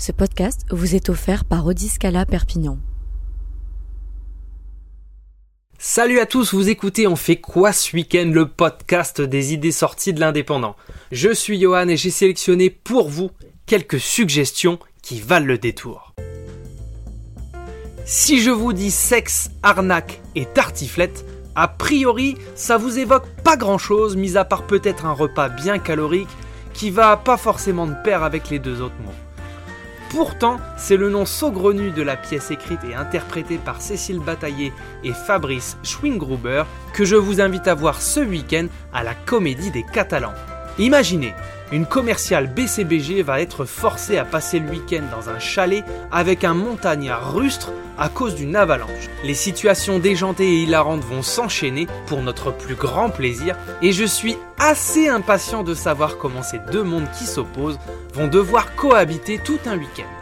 Ce podcast vous est offert par Odiscala Perpignan. Salut à tous, vous écoutez On fait quoi ce week-end, le podcast des idées sorties de l'indépendant. Je suis Johan et j'ai sélectionné pour vous quelques suggestions qui valent le détour. Si je vous dis sexe, arnaque et tartiflette, a priori, ça vous évoque pas grand chose, mis à part peut-être un repas bien calorique qui va pas forcément de pair avec les deux autres mots. Pourtant, c'est le nom saugrenu de la pièce écrite et interprétée par Cécile Bataillé et Fabrice Schwingruber que je vous invite à voir ce week-end à la Comédie des Catalans. Imaginez, une commerciale BCBG va être forcée à passer le week-end dans un chalet avec un montagnard rustre à cause d'une avalanche. Les situations déjantées et hilarantes vont s'enchaîner pour notre plus grand plaisir et je suis assez impatient de savoir comment ces deux mondes qui s'opposent vont devoir cohabiter tout un week-end.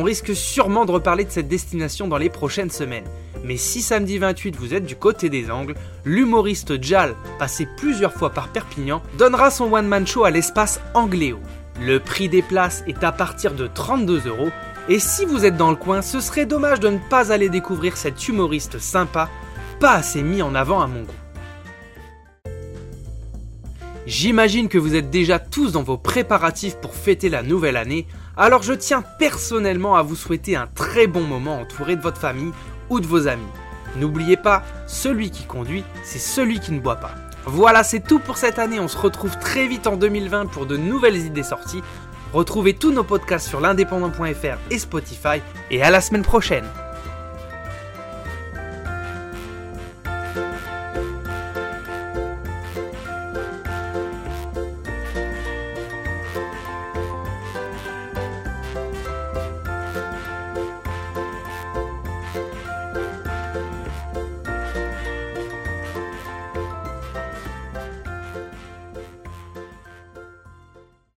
On risque sûrement de reparler de cette destination dans les prochaines semaines. Mais si samedi 28 vous êtes du côté des Angles, l'humoriste Jal, passé plusieurs fois par Perpignan, donnera son one-man show à l'espace Angléo. Le prix des places est à partir de 32 euros, et si vous êtes dans le coin, ce serait dommage de ne pas aller découvrir cet humoriste sympa, pas assez mis en avant à mon goût. J'imagine que vous êtes déjà tous dans vos préparatifs pour fêter la nouvelle année, alors je tiens personnellement à vous souhaiter un très bon moment entouré de votre famille ou de vos amis. N'oubliez pas, celui qui conduit, c'est celui qui ne boit pas. Voilà, c'est tout pour cette année. On se retrouve très vite en 2020 pour de nouvelles idées sorties. Retrouvez tous nos podcasts sur l'indépendant.fr et Spotify. Et à la semaine prochaine